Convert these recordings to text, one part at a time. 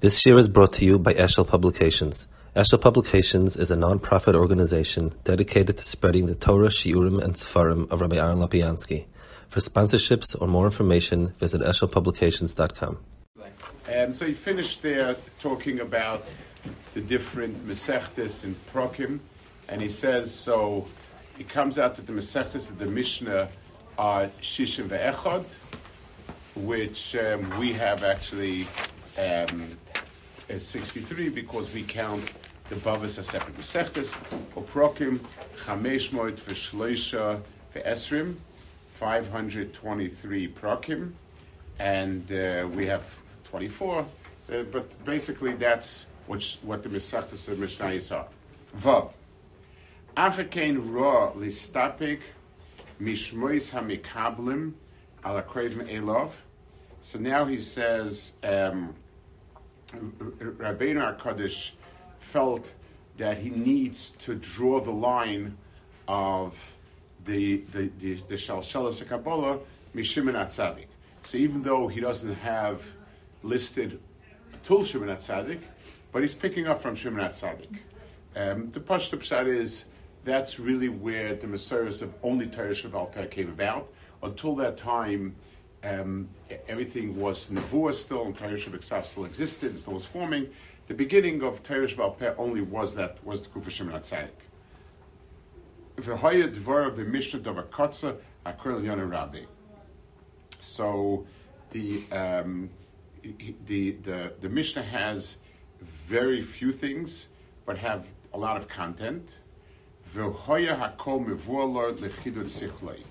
This year is brought to you by Eshel Publications. Eshel Publications is a non-profit organization dedicated to spreading the Torah, Shiurim, and Sefarim of Rabbi Aaron Lopiansky. For sponsorships or more information, visit eshelpublications.com. Um, so he finished there talking about the different Mesechtes and Prokim, and he says, so it comes out that the Mesechtes of the Mishnah are Shishim Ve'echad, which um, we have actually um, as 63 because we count the Bavas as separate Mesechtes, or Prokim, Chamesh Moed V'Shloisha Ve'esrim, 523 Prokim, and uh, we have 24, uh, but basically that's what, what the Mesechtes of Mishnayis are. Vav. Achakein Ra Listapik Mishmois HaMikablim Ala Elov. So now he says, um, Rabbeinu Kaddish felt that he needs to draw the line of the the the, the Shalshelas Kabbalah Mishimon Atzadik. So even though he doesn't have listed Tul Shimon Atzadik, but he's picking up from Shimon Atzadik. Um, the Pashto Pshat is that's really where the Messiahs of only Torah Shabbat came about. Until that time, um, everything was Nevuah still, and Torah still existed, still was forming. The beginning of Torah Shabbat only was that was the Kufa Shimon Atzadik. V'hoya dvara b'mishnah davar kotza akrel yon rabbi. So the um, the the the Mishnah has very few things, but have a lot of content. V'hoya hakol mevualor lechidut sichlei.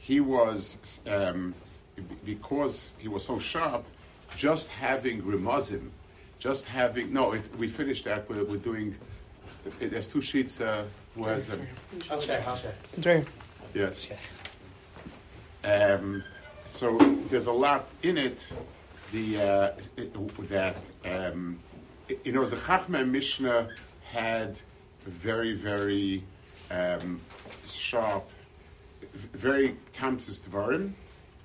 He was um, because he was so sharp. Just having remazim, just having no, it, we finished that. We're, we're doing. It, there's two sheets. Uh, who has them? I'll share. I'll share. Dream. Yes. Um, so there's a lot in it. The uh, it, that um, you know the Chachma Mishnah had very very um, sharp, very kamtzis dvarim,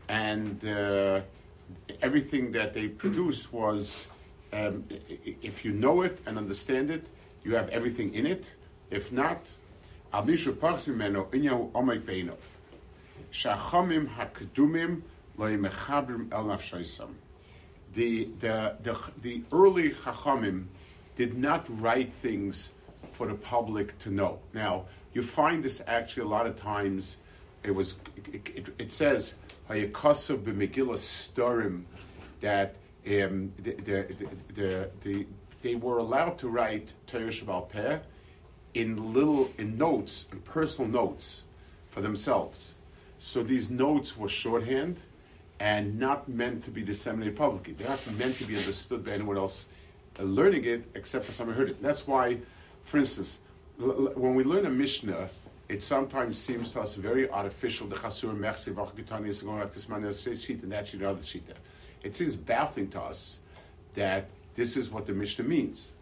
and uh, everything that they produced was um, if you know it and understand it, you have everything in it. If not, al mishu parz mimeno inyahu beinov. Shachamim hakdumim el nafshaisam. The, the, the, the early Chachamim did not write things for the public to know. Now, you find this actually a lot of times. It was it, it, it says Hayakasav b'Megillah Storim that um, the, the, the, the, they were allowed to write Torah Sheba'al Peh in little in notes, in personal notes for themselves. So these notes were shorthand and not meant to be disseminated publicly. They're not meant to be understood by anyone else learning it except for someone who heard it. That's why, for instance, l- l- when we learn a Mishnah, it sometimes seems to us very artificial. The chasur mechse v'achgitani is going like this man this sheet and that sheet other sheet. It seems baffling to us that this is what the Mishnah means.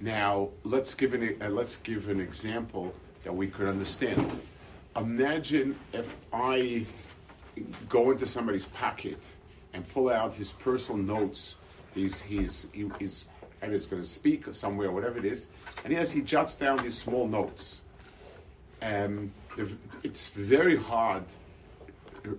Now, let's give an uh, let's give an example that we could understand. Imagine if I go into somebody's pocket and pull out his personal notes. He's he's he, he's and is going to speak somewhere, whatever it is, and has he jots down these small notes. Um, it's very hard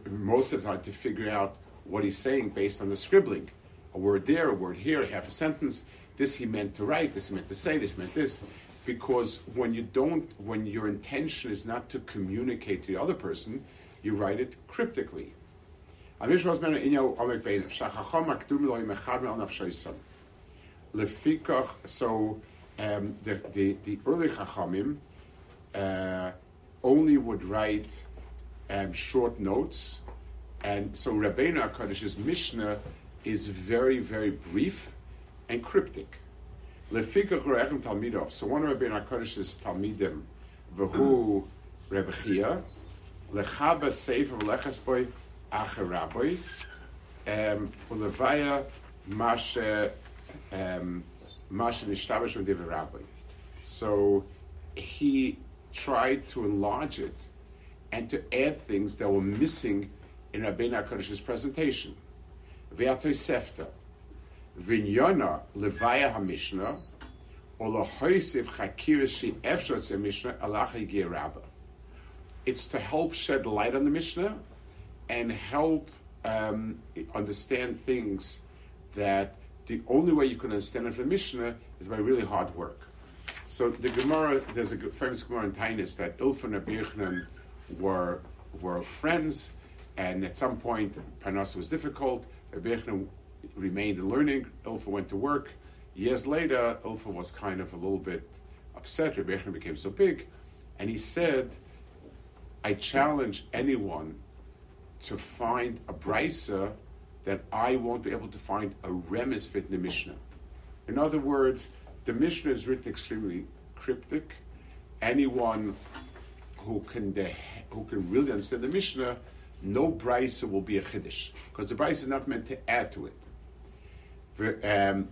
most of the time to figure out what he's saying based on the scribbling. A word there, a word here, half a sentence. This he meant to write, this he meant to say, this meant this. Because when you don't, when your intention is not to communicate to the other person, you write it cryptically. So um, the, the, the early Chachamim uh, only would write um, short notes, and so Rabbeinu Hakadosh's Mishnah is very very brief and cryptic. So one of Rabbeinu Hakadosh's Talmidim, Vahu Reb Chia, Lechaba Sefer Lechasboy Acharaboy, um, Ulevaya Mashe um, Mashe Nishtavish Udiv Rabbi. So he tried to enlarge it and to add things that were missing in Rabbeinu HaKadosh's presentation. Ve'atoy Sefta. vinyana levaya hamishna, or lahoisiv chakira she efshot mishnah alacha rabba. It's to help shed light on the Mishnah and help um, understand things that the only way you can understand it from Mishnah is by really hard work. So the Gemara, there's a famous Gemara in Taanis that Ilfa and Rabbi were were friends, and at some point Parnasa was difficult. Rabbi remained learning. Ilfa went to work. Years later, Ilfa was kind of a little bit upset. Rabbi became so big, and he said, "I challenge anyone to find a brisa that I won't be able to find a remes fit in the Mishnah. In other words, the Mishnah is written extremely cryptic. Anyone who can who can really understand the Mishnah, no brisa will be a chiddush because the brisa is not meant to add to it. Um,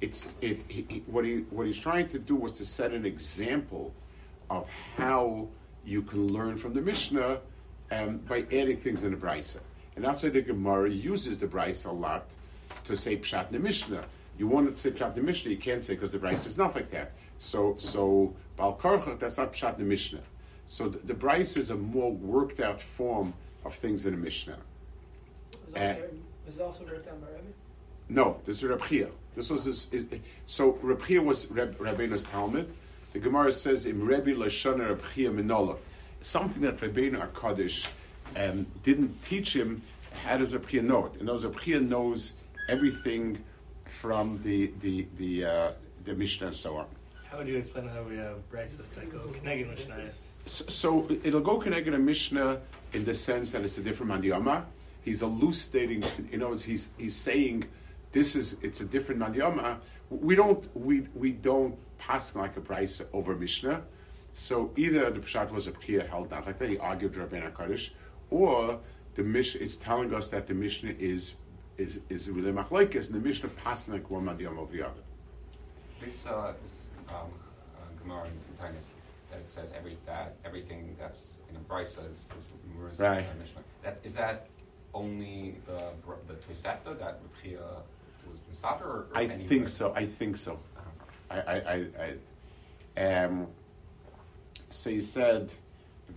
it's it, what he what he's trying to do was to set an example of how you can learn from the Mishnah um, by adding things in the Brisa. And that's why the Gemara uses the Brisa a lot to say Pshat the Mishnah. You want to say Pshat the Mishnah, you can't say because the Brisa is not like that. So, so Bal Karchach, that's not Pshat the Mishnah. So the, the Brisa is a more worked out form of things in the Mishnah. Was uh, also, also written by Rebbe? No, this is Reb Chia. This was his, his, so Reb Chia was Reb, Rabbeinu's Talmud, the Gemara says in Rebbe Lashana Rabchia Minola, something that Rebbeinu Hakadosh um, didn't teach him. How does Rabchia know it? And those Rabchia knows everything from the the the uh, the Mishnah and so on. How would you explain how we have Bryces that go Keneged Mishnah? So, so it'll go Keneged a Mishnah in the sense that it's a different Mandiyama. He's elucidating. You know, he's he's saying this is it's a different Mandiyama. We don't we we don't pass like a price over Mishnah. So either the Pshat was a Pchia held not like that, he argued Rabbeinu Kaddish, or the Mishnah it's telling us that the Mishnah is is is really machlekes, and the Mishnah passing like one madiyam over the other. This, uh, this um, uh, Gemara in Taanis that it says every that everything that's in the Brisa is, is right. Mishnah. That is that only the the Tosefta that Rabbi was Misater, or, or I think so. I think so. I, I, I, um, so he said,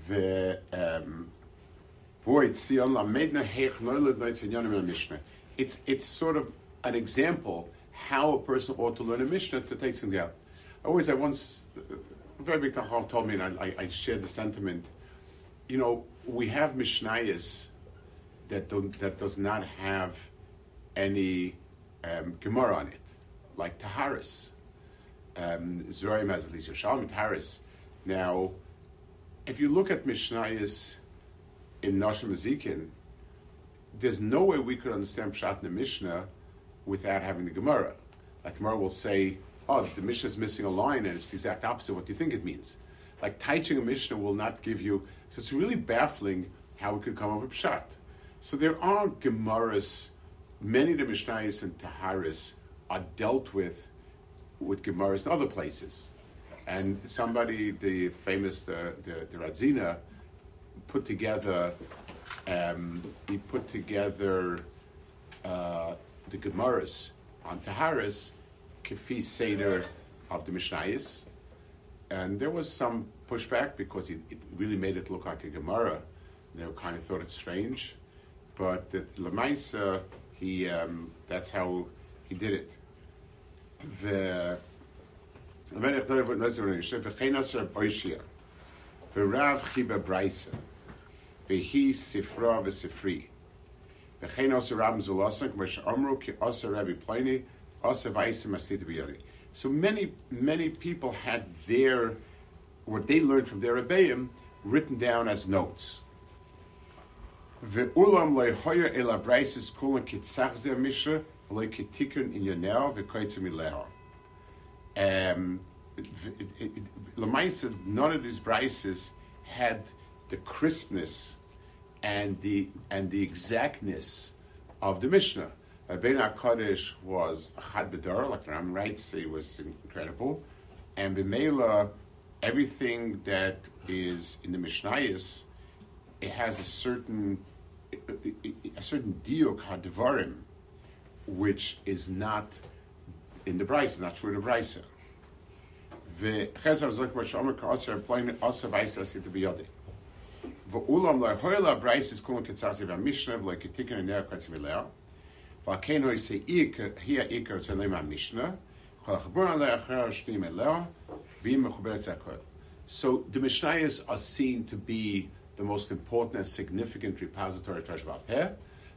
the um, it's it's sort of an example how a person ought to learn a Mishnah to take things out. I always, I once, a very big Tachal told me, and I, I, shared the sentiment. You know, we have Mishnayos that don't, that does not have any um, Gemara on it, like Taharis um, Zorim has at least Yerushalmi Taris. Now, if you look at Mishnayos in Nashim Ezekin, there's no way we could understand Pshat in the Mishnah without having the Gemara. Like Gemara will say, oh, the Mishnah is missing a line and it's the exact opposite of what you think it means. Like teaching a Mishnah will not give you, so it's really baffling how we could come up with Pshat. So there are Gemaras, many of the Mishnayos and Taharis are dealt with with Gemaras in other places. And somebody, the famous, the, the, the Radziner, put together um, he put together uh, the Gemaras on Taharis, Kefi Seder of the Mishnayis. And there was some pushback because it, it, really made it look like a Gemara. They kind of thought it strange. But the Lamaisa, he, um, that's how he did it. The Rav Chiba Braisa. Vehi Sifra Vesifri. V'chein Osa Rabim Zulasan, K'mesh Amru Ki Osa Rabbi Pliny, Osa V'aisim Asita So many, many people had their, what they learned from their Rebbeim, written down as notes. Ve'ulam le'hoya el abraisis kulan kitzachzer mishra, le'kitikun in yonel v'koitzim ileho. Um, Lamaisa, none of these brises had the crispness and the and the exactness of the Mishnah. Uh, ben Hakadosh was a chad bedar, like Ram writes, he was incredible, and b'meila, everything that is in the Mishnayos it has a certain a certain diuk hadvarim, which is not in the brisa, not true in the brisa. V'chezer zlik mashamer ka'aser employing asa v'aisa asi to biyadi. Lo hoyla brisa is kulon ketzasi v'mishnah v'lo ketikin and ner katzim v'lea. V'akein hoi se hia ikar tzalem ha'mishnah kol ha'chabur alei achar shnim elea v'im mechuberet zakol. So the Mishnayos are seen to be the most important and significant repository of Peh.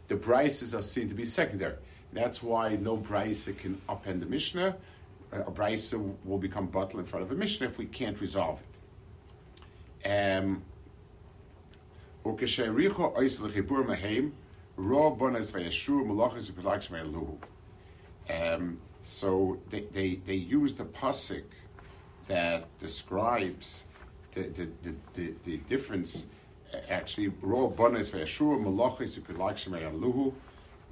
The Brises are seen to be secondary. That's why no Brisa can upend the Mishnah. A Brisa will become bottle in front of a Mishnah if we can't resolve it. Um, um, so they, they, they use the pasuk that describes the, the, the, the, the difference. Actually, raw bonas ve'ashur malachis luhu.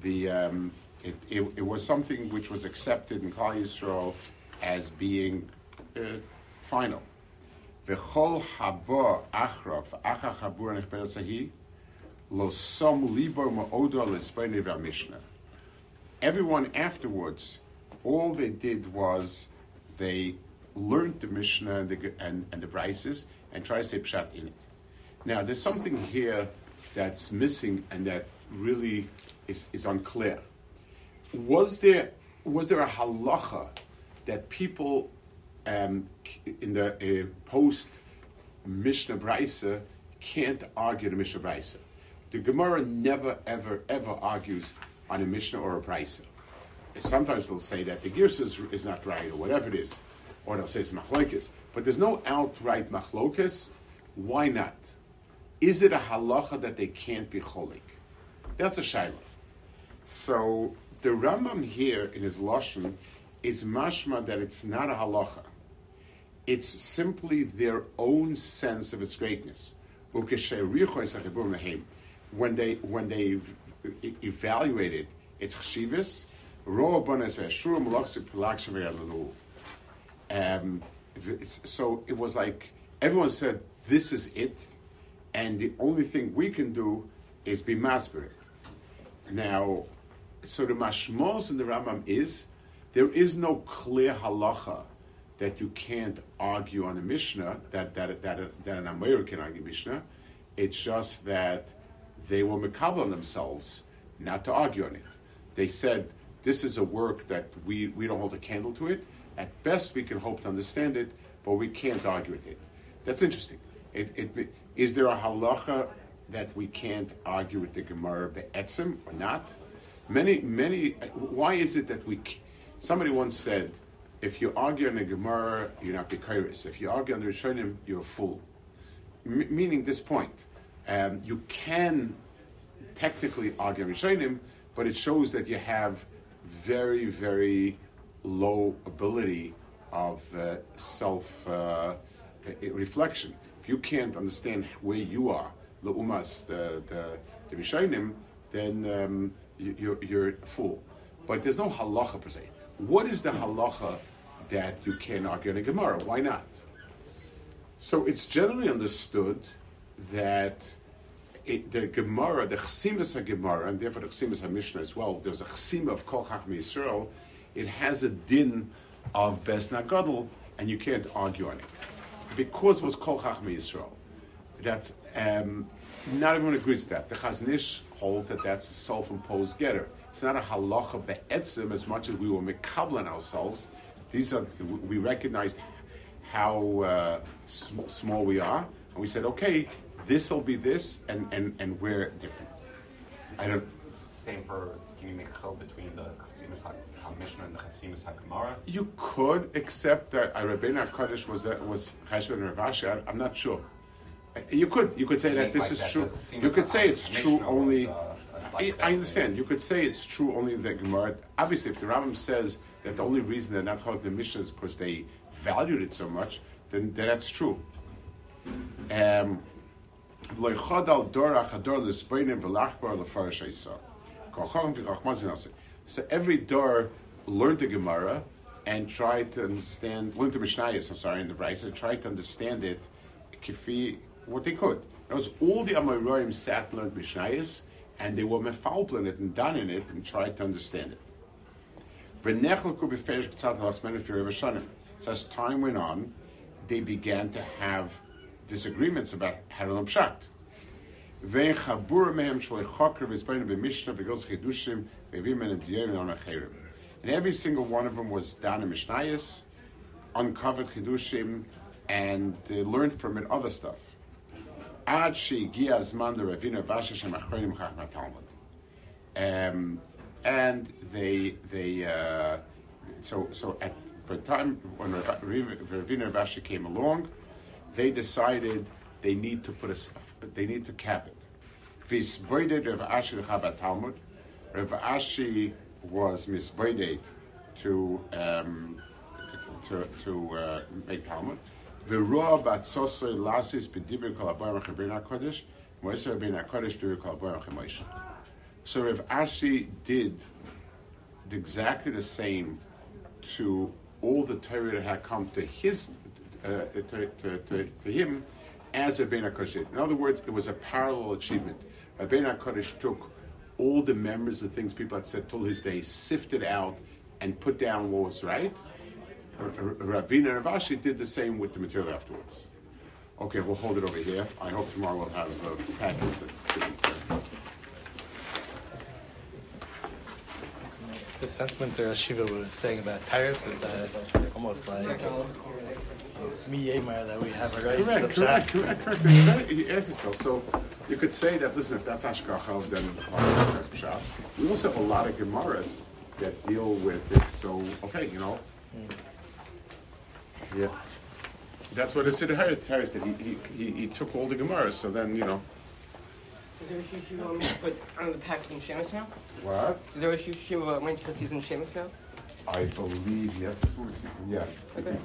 The um, it, it, it, was something which was accepted in Klal Yisrael as being uh, final. V'chol haba achrav acha chabur nechber sahi lo som libo ma'odo. Everyone afterwards, all they did was they learned the Mishnah and the, and, and the Brises and try to say Pshat in it. Now, there's something here that's missing and that really is, is unclear. Was there, was there a halacha that people um, in the uh, post Mishnah Brisa can't argue the Mishnah Brisa? The Gemara never, ever, ever argues on a Mishnah or a Brisa. Sometimes they'll say that the Girsa is, is not right or whatever it is or they'll say it's machlokes. But there's no outright machlokes. Why not? Is it a halacha that they can't be cholik? That's a shaila. So the Rambam here in his lashon is mashma that it's not a halacha. It's simply their own sense of its greatness. When they when they evaluated its chshivas, um, so it was like everyone said, "This is it," and the only thing we can do is be masberit. Now, so the mashmos in the Rambam is there is no clear halacha that you can't argue on a Mishnah that that that, that an American can argue Mishnah. It's just that they were makabel on themselves not to argue on it. They said this is a work that we, we don't hold a candle to it. At best, we can hope to understand it, but we can't argue with it. That's interesting. It, it, is there a halacha that we can't argue with the Gemara be'etzim or not? Many, many. Why is it that we? Somebody once said, if you argue on the Gemara, you're not Bikairis. If you argue on the Rishonim, you're a fool. M- meaning this point, um, you can technically argue on Rishonim, but it shows that you have very, very low ability of uh, self uh, reflection. If you can't understand where you are, the umas, the the, the Rishonim, then um, you, are you're a fool. But there's no halacha per se. What is the halacha that you can't argue in a Gemara? Why not? So it's generally understood that it, the Gemara, the Chsimas Gemara, and therefore the Chsimas Mishnah as well, there's a Chsima of Kol Chachmi Yisrael, it has a din of Bez Nagadol, and you can't argue on it. Because it was Kol Chachmi Yisrael. That, um, not everyone agrees with that. The Chazon Ish holds that that's a self-imposed getter. It's not a halacha be'etzim as much as we were mekablan ourselves. These are, we recognized how uh, sm- small we are, and we said, okay, this will be this, and, and, and we're different. I don't. Same for can you make a between the Chasimus HaMishnah and the Chasimus HaGemara? You could, except that uh, Rabbeinu Kaddish was that was Cheshvan and Ravashi. I'm not sure. You could you could say that this is true. You could say it's true only. Uh, I, I understand. You could say it's true only in the Gemara. Obviously, if the Rambam says that the only reason they're not called the Mishnah is because they valued it so much, then, then that's true. Um, so every door learned the Gemara and tried to understand, learned the Mishnayos, I'm sorry, in the Brisa, tried to understand it kifi, what they could. Those all the Amoraim sat and learned Mishnayos, and they were mefalpel in it and done in it and tried to understand it. So as time went on, they began to have disagreements about learn pshat. And every single one of them was done in Mishnayos, uncovered chidushim, and uh, learned from it other stuff. She'egia zman the Ravina Vasha shem achronim chachma Um, and they they uh, so so at the time when Rav- Ravina Vasha came along, they decided they need to put a they need to cap it. Visboided Rav Ashi the Chabad Talmud. Rav Ashi was misboided to um, to to uh, make Talmud. V'roa batzosoi lasis b'dibur kol habayim chabrin hakodesh, moiser bin hakodesh b'dibur kol habayim chamoisha. So Rav Ashi did exactly the same to all the Torah that had come to his uh, to, to, to, to him as Rabbeinu Kodesh. did. In other words, it was a parallel achievement. Rabbeinu Kodesh took all the members of things people had said till his day, sifted out, and put down what was right. Ravina Ravashi did the same with the material afterwards. Okay, we'll hold it over here. I hope tomorrow we'll have um, a packet that. The sentiment that Shiva was saying about tires is that almost like uh, me eh, Yemar that we have a race to the Correct, correct, correct, correct. You ask yourself. So you could say that. Listen, if that's Hashgacha, then uh, that's Pshat. We also have a lot of Gemaras that deal with it. So okay, you know. Mm. Yeah. That's what it said. Harris that he, he, he, he took all the Gemaras. So then you know. Is there a shoe Shiva wants on the packet in Shemus now? What? Is there a shoe Shiva uh, wants to put these in Shemus now? I believe yes. Yeah. Okay.